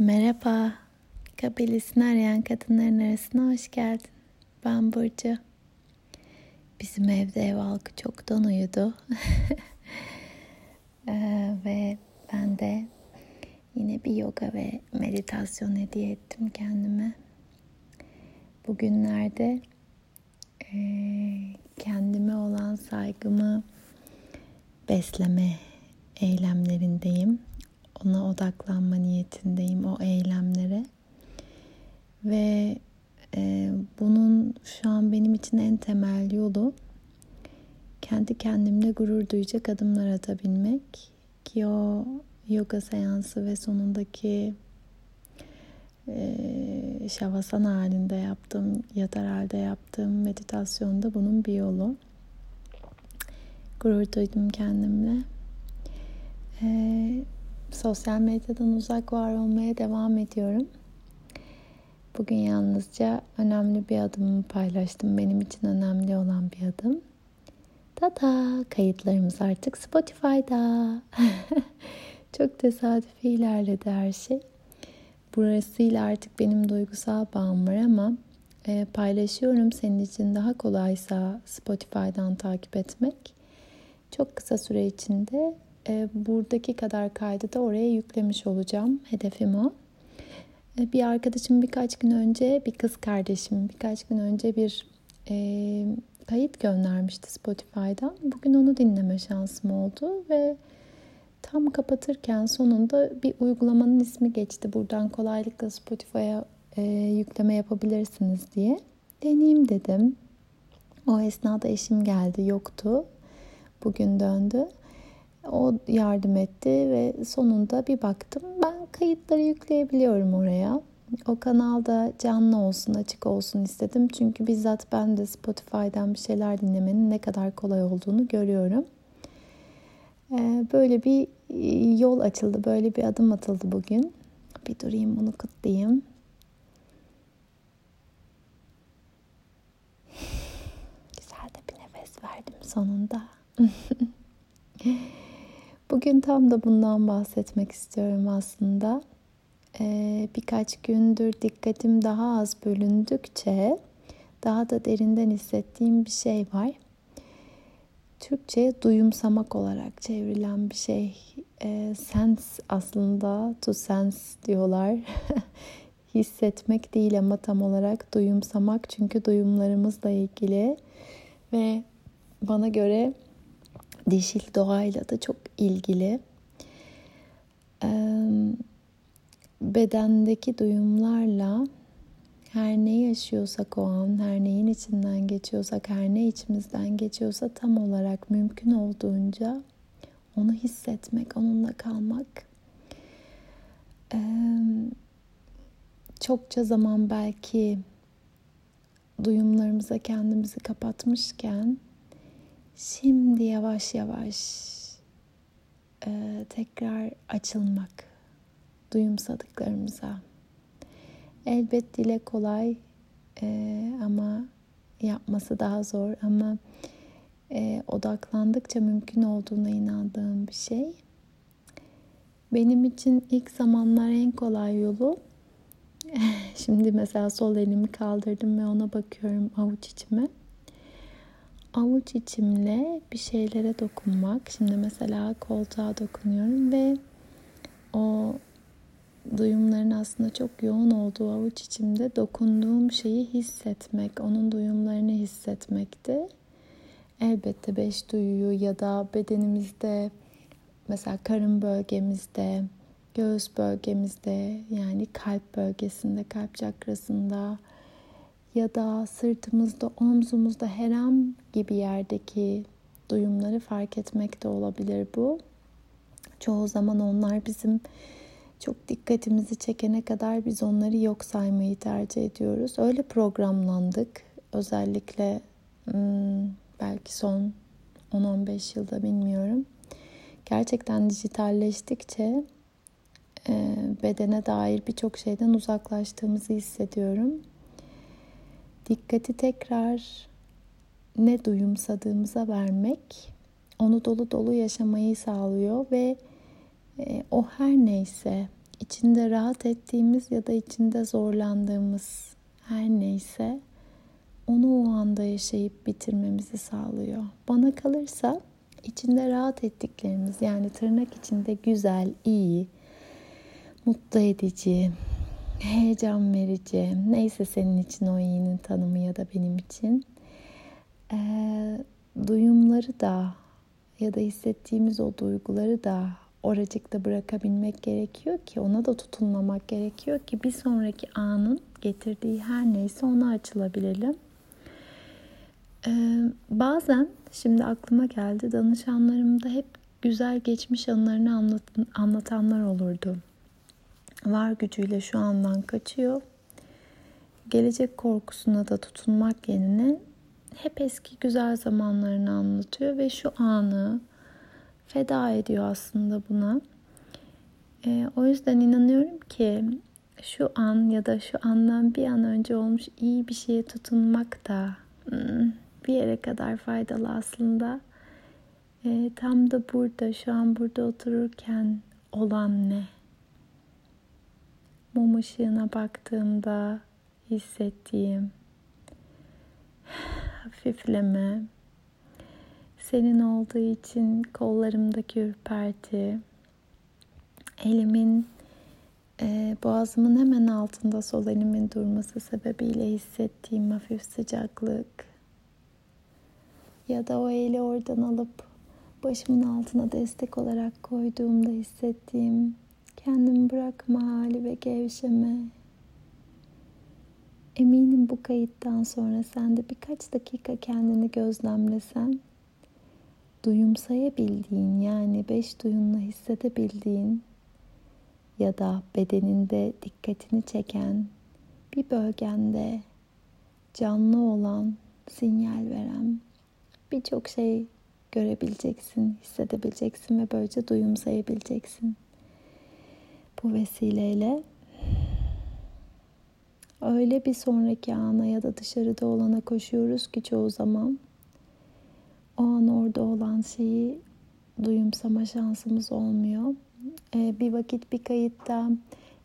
Merhaba, kabilesini arayan kadınların arasına hoş geldin. Ben Burcu. Bizim evde ev halkı çoktan uyudu. ee, ve ben de yine bir yoga ve meditasyon hediye ettim kendime. Bugünlerde e, kendime olan saygımı besleme eylemlerindeyim ona odaklanma niyetindeyim o eylemlere. Ve e, bunun şu an benim için en temel yolu kendi kendimle gurur duyacak adımlar atabilmek ki o yoga seansı ve sonundaki e, şavasana halinde yaptığım, yatar halde yaptığım meditasyonda bunun bir yolu. Gurur duydum kendimle. E, sosyal medyadan uzak var olmaya devam ediyorum. Bugün yalnızca önemli bir adımımı paylaştım. Benim için önemli olan bir adım. Tada! Kayıtlarımız artık Spotify'da. Çok tesadüfi ilerledi her şey. Burasıyla artık benim duygusal bağım var ama e, paylaşıyorum. Senin için daha kolaysa Spotify'dan takip etmek. Çok kısa süre içinde e, buradaki kadar kaydı da oraya yüklemiş olacağım. Hedefim o. E, bir arkadaşım birkaç gün önce, bir kız kardeşim birkaç gün önce bir e, kayıt göndermişti Spotify'dan. Bugün onu dinleme şansım oldu ve tam kapatırken sonunda bir uygulamanın ismi geçti. Buradan kolaylıkla Spotify'a e, yükleme yapabilirsiniz diye. Deneyeyim dedim. O esnada eşim geldi, yoktu. Bugün döndü. O yardım etti ve sonunda bir baktım ben kayıtları yükleyebiliyorum oraya. O kanalda canlı olsun, açık olsun istedim. Çünkü bizzat ben de Spotify'dan bir şeyler dinlemenin ne kadar kolay olduğunu görüyorum. Ee, böyle bir e, yol açıldı, böyle bir adım atıldı bugün. Bir durayım bunu kutlayayım. Güzel de bir nefes verdim sonunda. Bugün tam da bundan bahsetmek istiyorum aslında. Ee, birkaç gündür dikkatim daha az bölündükçe daha da derinden hissettiğim bir şey var. Türkçe'ye duyumsamak olarak çevrilen bir şey. E, sense aslında to sense diyorlar. Hissetmek değil ama tam olarak duyumsamak çünkü duyumlarımızla ilgili ve bana göre dişil doğayla da çok ilgili. Bedendeki duyumlarla her ne yaşıyorsak o an, her neyin içinden geçiyorsak, her ne içimizden geçiyorsa tam olarak mümkün olduğunca onu hissetmek, onunla kalmak. Çokça zaman belki duyumlarımıza kendimizi kapatmışken Şimdi yavaş yavaş e, tekrar açılmak duyumsadıklarımıza. Elbet dile kolay e, ama yapması daha zor ama e, odaklandıkça mümkün olduğuna inandığım bir şey. Benim için ilk zamanlar en kolay yolu şimdi mesela sol elimi kaldırdım ve ona bakıyorum avuç içime avuç içimle bir şeylere dokunmak. Şimdi mesela koltuğa dokunuyorum ve o duyumların aslında çok yoğun olduğu avuç içimde dokunduğum şeyi hissetmek, onun duyumlarını hissetmekti. Elbette beş duyuyu ya da bedenimizde mesela karın bölgemizde, göğüs bölgemizde yani kalp bölgesinde, kalp çakrasında, ya da sırtımızda, omzumuzda herhangi bir yerdeki duyumları fark etmek de olabilir bu. Çoğu zaman onlar bizim çok dikkatimizi çekene kadar biz onları yok saymayı tercih ediyoruz. Öyle programlandık. Özellikle hmm, belki son 10-15 yılda bilmiyorum. Gerçekten dijitalleştikçe bedene dair birçok şeyden uzaklaştığımızı hissediyorum dikkati tekrar ne duyumsadığımıza vermek onu dolu dolu yaşamayı sağlıyor ve e, o her neyse içinde rahat ettiğimiz ya da içinde zorlandığımız her neyse onu o anda yaşayıp bitirmemizi sağlıyor. Bana kalırsa içinde rahat ettiklerimiz yani tırnak içinde güzel, iyi, mutlu edici, heyecan verici neyse senin için o iyinin tanımı ya da benim için e, duyumları da ya da hissettiğimiz o duyguları da oracıkta bırakabilmek gerekiyor ki ona da tutunmamak gerekiyor ki bir sonraki anın getirdiği her neyse ona açılabilelim. Ee, bazen şimdi aklıma geldi danışanlarımda hep güzel geçmiş anılarını anlatan, anlatanlar olurdu. Var gücüyle şu andan kaçıyor. Gelecek korkusuna da tutunmak yerine hep eski güzel zamanlarını anlatıyor ve şu anı feda ediyor aslında buna. E, o yüzden inanıyorum ki şu an ya da şu andan bir an önce olmuş iyi bir şeye tutunmak da hmm, bir yere kadar faydalı aslında. E, tam da burada, şu an burada otururken olan ne? Mum ışığına baktığımda hissettiğim hafifleme, senin olduğu için kollarımdaki ürperti, elimin e, boğazımın hemen altında sol elimin durması sebebiyle hissettiğim hafif sıcaklık ya da o eli oradan alıp başımın altına destek olarak koyduğumda hissettiğim kendimi bırakma hali ve gevşeme. Eminim bu kayıttan sonra sen de birkaç dakika kendini gözlemlesen duyumsayabildiğin yani beş duyunla hissedebildiğin ya da bedeninde dikkatini çeken bir bölgende canlı olan, sinyal veren birçok şey görebileceksin, hissedebileceksin ve böylece duyumsayabileceksin. Bu vesileyle öyle bir sonraki ana ya da dışarıda olana koşuyoruz ki çoğu zaman o an orada olan şeyi duyumsama şansımız olmuyor. Ee, bir vakit bir kayıtta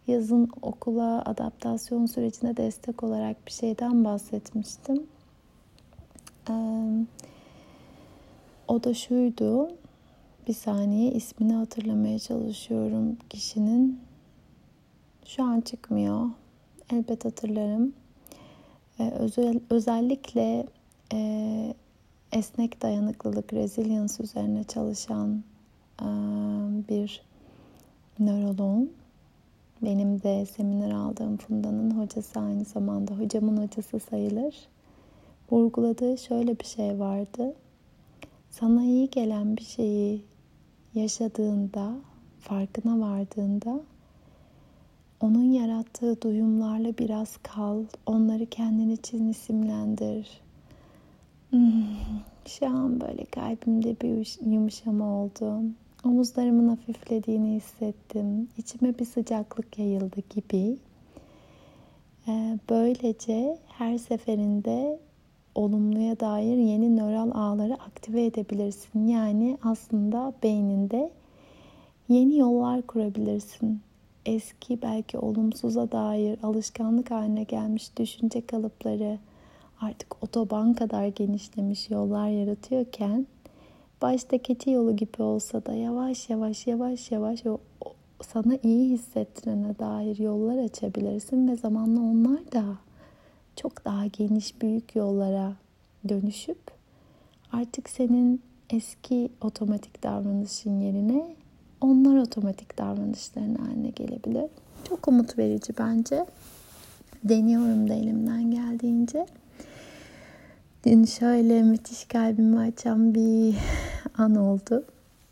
yazın okula adaptasyon sürecine destek olarak bir şeyden bahsetmiştim. Ee, o da şuydu. Bir saniye ismini hatırlamaya çalışıyorum kişinin. Şu an çıkmıyor. Elbet hatırlarım. Ee, özel, özellikle e, esnek dayanıklılık, resilience üzerine çalışan e, bir nöroloğum. Benim de seminer aldığım Funda'nın hocası aynı zamanda hocamın hocası sayılır. Vurguladığı şöyle bir şey vardı. Sana iyi gelen bir şeyi yaşadığında, farkına vardığında onun yarattığı duyumlarla biraz kal, onları kendin için isimlendir Hmm, şu an böyle kalbimde bir yumuşama oldu. Omuzlarımın hafiflediğini hissettim. İçime bir sıcaklık yayıldı gibi. Ee, böylece her seferinde olumluya dair yeni nöral ağları aktive edebilirsin. Yani aslında beyninde yeni yollar kurabilirsin. Eski belki olumsuza dair alışkanlık haline gelmiş düşünce kalıpları, artık otoban kadar genişlemiş yollar yaratıyorken başta keçi yolu gibi olsa da yavaş yavaş yavaş yavaş o, sana iyi hissettirene dair yollar açabilirsin ve zamanla onlar da çok daha geniş büyük yollara dönüşüp artık senin eski otomatik davranışın yerine onlar otomatik davranışların haline gelebilir. Çok umut verici bence. Deniyorum da elimden geldiğince. Dün şöyle müthiş kalbimi açan bir an oldu.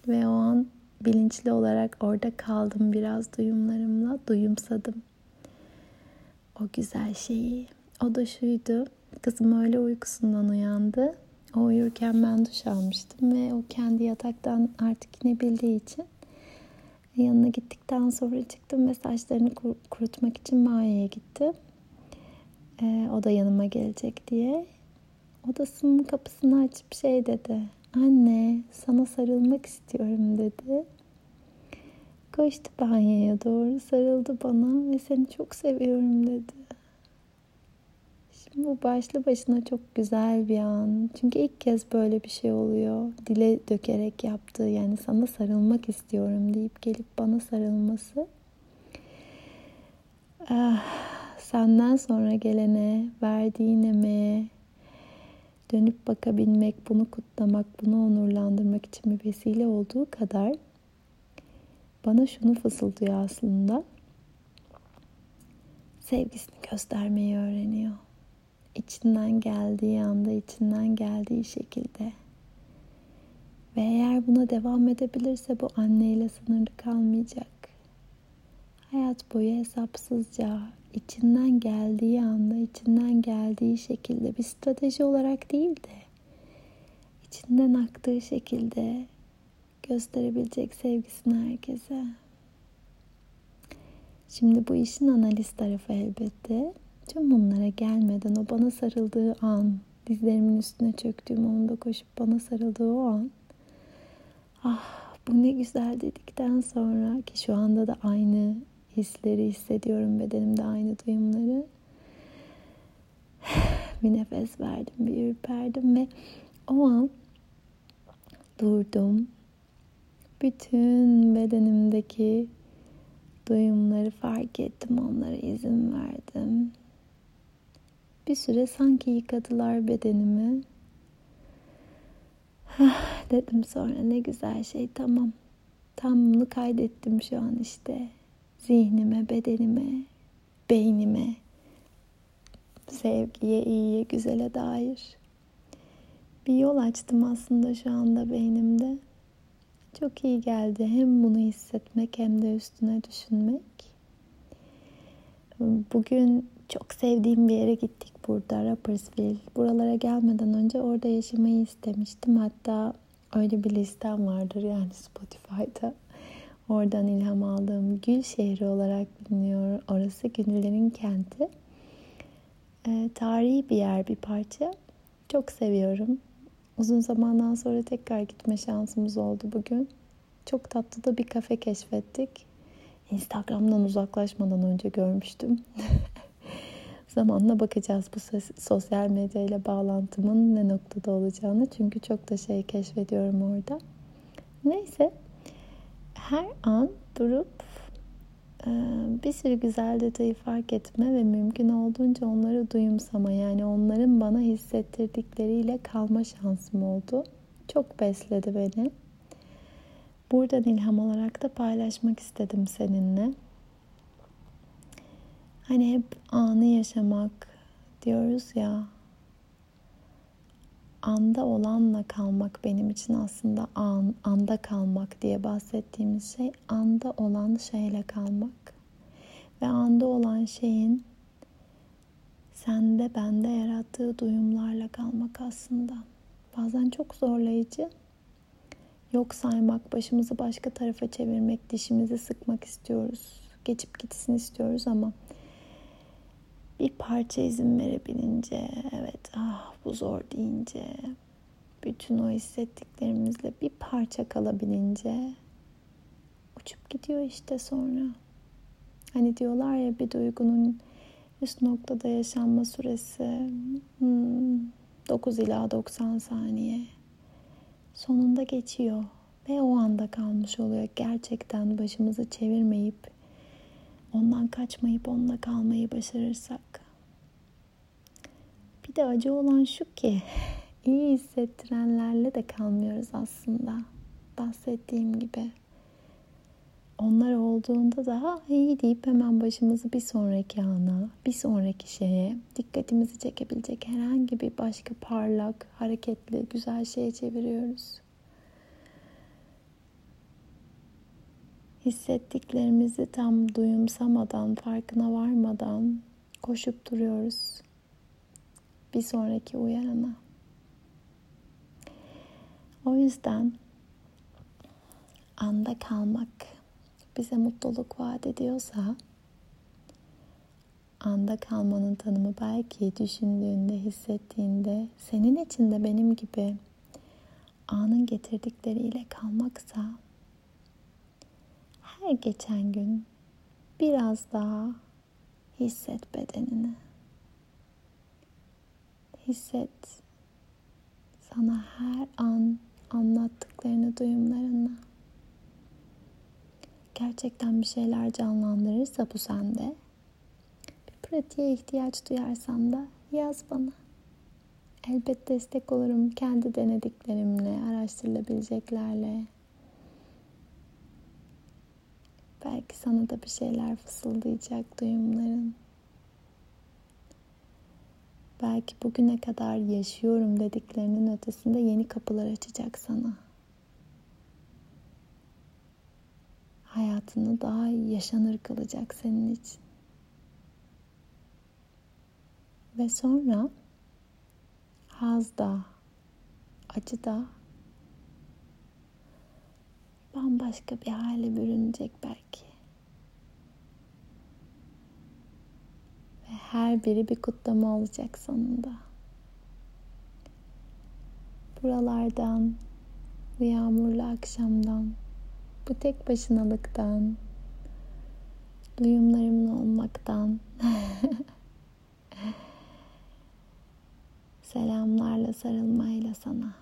Ve o an bilinçli olarak orada kaldım biraz duyumlarımla. Duyumsadım. O güzel şeyi. O da şuydu. Kızım öyle uykusundan uyandı. O uyurken ben duş almıştım ve o kendi yataktan artık inebildiği için yanına gittikten sonra çıktım ve saçlarını kurutmak için banyoya gittim. Ee, o da yanıma gelecek diye odasının kapısını açıp şey dedi. Anne sana sarılmak istiyorum dedi. Koştu banyoya doğru sarıldı bana ve seni çok seviyorum dedi. Bu başlı başına çok güzel bir an. Çünkü ilk kez böyle bir şey oluyor. Dile dökerek yaptığı yani sana sarılmak istiyorum deyip gelip bana sarılması. Ah, senden sonra gelene, verdiğin emeğe dönüp bakabilmek, bunu kutlamak, bunu onurlandırmak için bir vesile olduğu kadar bana şunu fısıldıyor aslında. Sevgisini göstermeyi öğreniyor. İçinden geldiği anda, içinden geldiği şekilde. Ve eğer buna devam edebilirse bu anneyle sınırlı kalmayacak. Hayat boyu hesapsızca, içinden geldiği anda, içinden geldiği şekilde bir strateji olarak değil de içinden aktığı şekilde gösterebilecek sevgisini herkese. Şimdi bu işin analiz tarafı elbette. Tüm bunlara gelmeden o bana sarıldığı an, dizlerimin üstüne çöktüğüm onda koşup bana sarıldığı o an. Ah bu ne güzel dedikten sonra ki şu anda da aynı hisleri hissediyorum bedenimde aynı duyumları. Bir nefes verdim, bir ürperdim ve o an durdum bütün bedenimdeki duyumları fark ettim, onlara izin verdim. Bir süre sanki yıkadılar bedenimi. Hah, dedim sonra ne güzel şey tamam. Tam bunu kaydettim şu an işte. Zihnime, bedenime, beynime. Sevgiye, iyiye, güzele dair. Bir yol açtım aslında şu anda beynimde. Çok iyi geldi. Hem bunu hissetmek hem de üstüne düşünmek. Bugün çok sevdiğim bir yere gittik burada Rapperswil. Buralara gelmeden önce orada yaşamayı istemiştim. Hatta öyle bir listem vardır yani Spotify'da. Oradan ilham aldığım Gül şehri olarak biliniyor. Orası Gönüllerin kenti. E, tarihi bir yer bir parça. Çok seviyorum. Uzun zamandan sonra tekrar gitme şansımız oldu bugün. Çok tatlı da bir kafe keşfettik. Instagram'dan uzaklaşmadan önce görmüştüm. Zamanla bakacağız bu sosyal medya ile bağlantımın ne noktada olacağını. Çünkü çok da şey keşfediyorum orada. Neyse. Her an durup ee, bir sürü güzel detayı fark etme ve mümkün olduğunca onları duyumsama yani onların bana hissettirdikleriyle kalma şansım oldu. Çok besledi beni. Buradan ilham olarak da paylaşmak istedim seninle. Hani hep anı yaşamak diyoruz ya. Anda olanla kalmak benim için aslında an, anda kalmak diye bahsettiğimiz şey anda olan şeyle kalmak. Ve anda olan şeyin sende bende yarattığı duyumlarla kalmak aslında. Bazen çok zorlayıcı. Yok saymak, başımızı başka tarafa çevirmek, dişimizi sıkmak istiyoruz. Geçip gitsin istiyoruz ama bir parça izin verebilince, evet ah bu zor deyince, bütün o hissettiklerimizle bir parça kalabilince uçup gidiyor işte sonra. Hani diyorlar ya bir duygunun üst noktada yaşanma süresi hmm, 9 ila 90 saniye. Sonunda geçiyor ve o anda kalmış oluyor. Gerçekten başımızı çevirmeyip ondan kaçmayıp onunla kalmayı başarırsak. Bir de acı olan şu ki iyi hissettirenlerle de kalmıyoruz aslında. Bahsettiğim gibi. Onlar olduğunda daha iyi deyip hemen başımızı bir sonraki ana, bir sonraki şeye, dikkatimizi çekebilecek herhangi bir başka parlak, hareketli, güzel şeye çeviriyoruz. Hissettiklerimizi tam duyumsamadan, farkına varmadan koşup duruyoruz. Bir sonraki uyarana. O yüzden anda kalmak bize mutluluk vaat ediyorsa anda kalmanın tanımı belki düşündüğünde, hissettiğinde, senin için de benim gibi anın getirdikleriyle kalmaksa geçen gün biraz daha hisset bedenini. Hisset sana her an anlattıklarını duyumlarını. Gerçekten bir şeyler canlandırırsa bu sende. Bir pratiğe ihtiyaç duyarsan da yaz bana. Elbet destek olurum kendi denediklerimle, araştırılabileceklerle. Belki sana da bir şeyler fısıldayacak duyumların. Belki bugüne kadar yaşıyorum dediklerinin ötesinde yeni kapılar açacak sana. Hayatını daha yaşanır kılacak senin için. Ve sonra haz da, acı da bambaşka bir hale bürünecek belki. Ve her biri bir kutlama olacak sonunda. Buralardan, bu yağmurlu akşamdan, bu tek başınalıktan, duyumlarımla olmaktan selamlarla sarılmayla sana.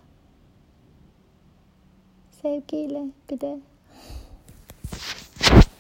Sevgiyle bir de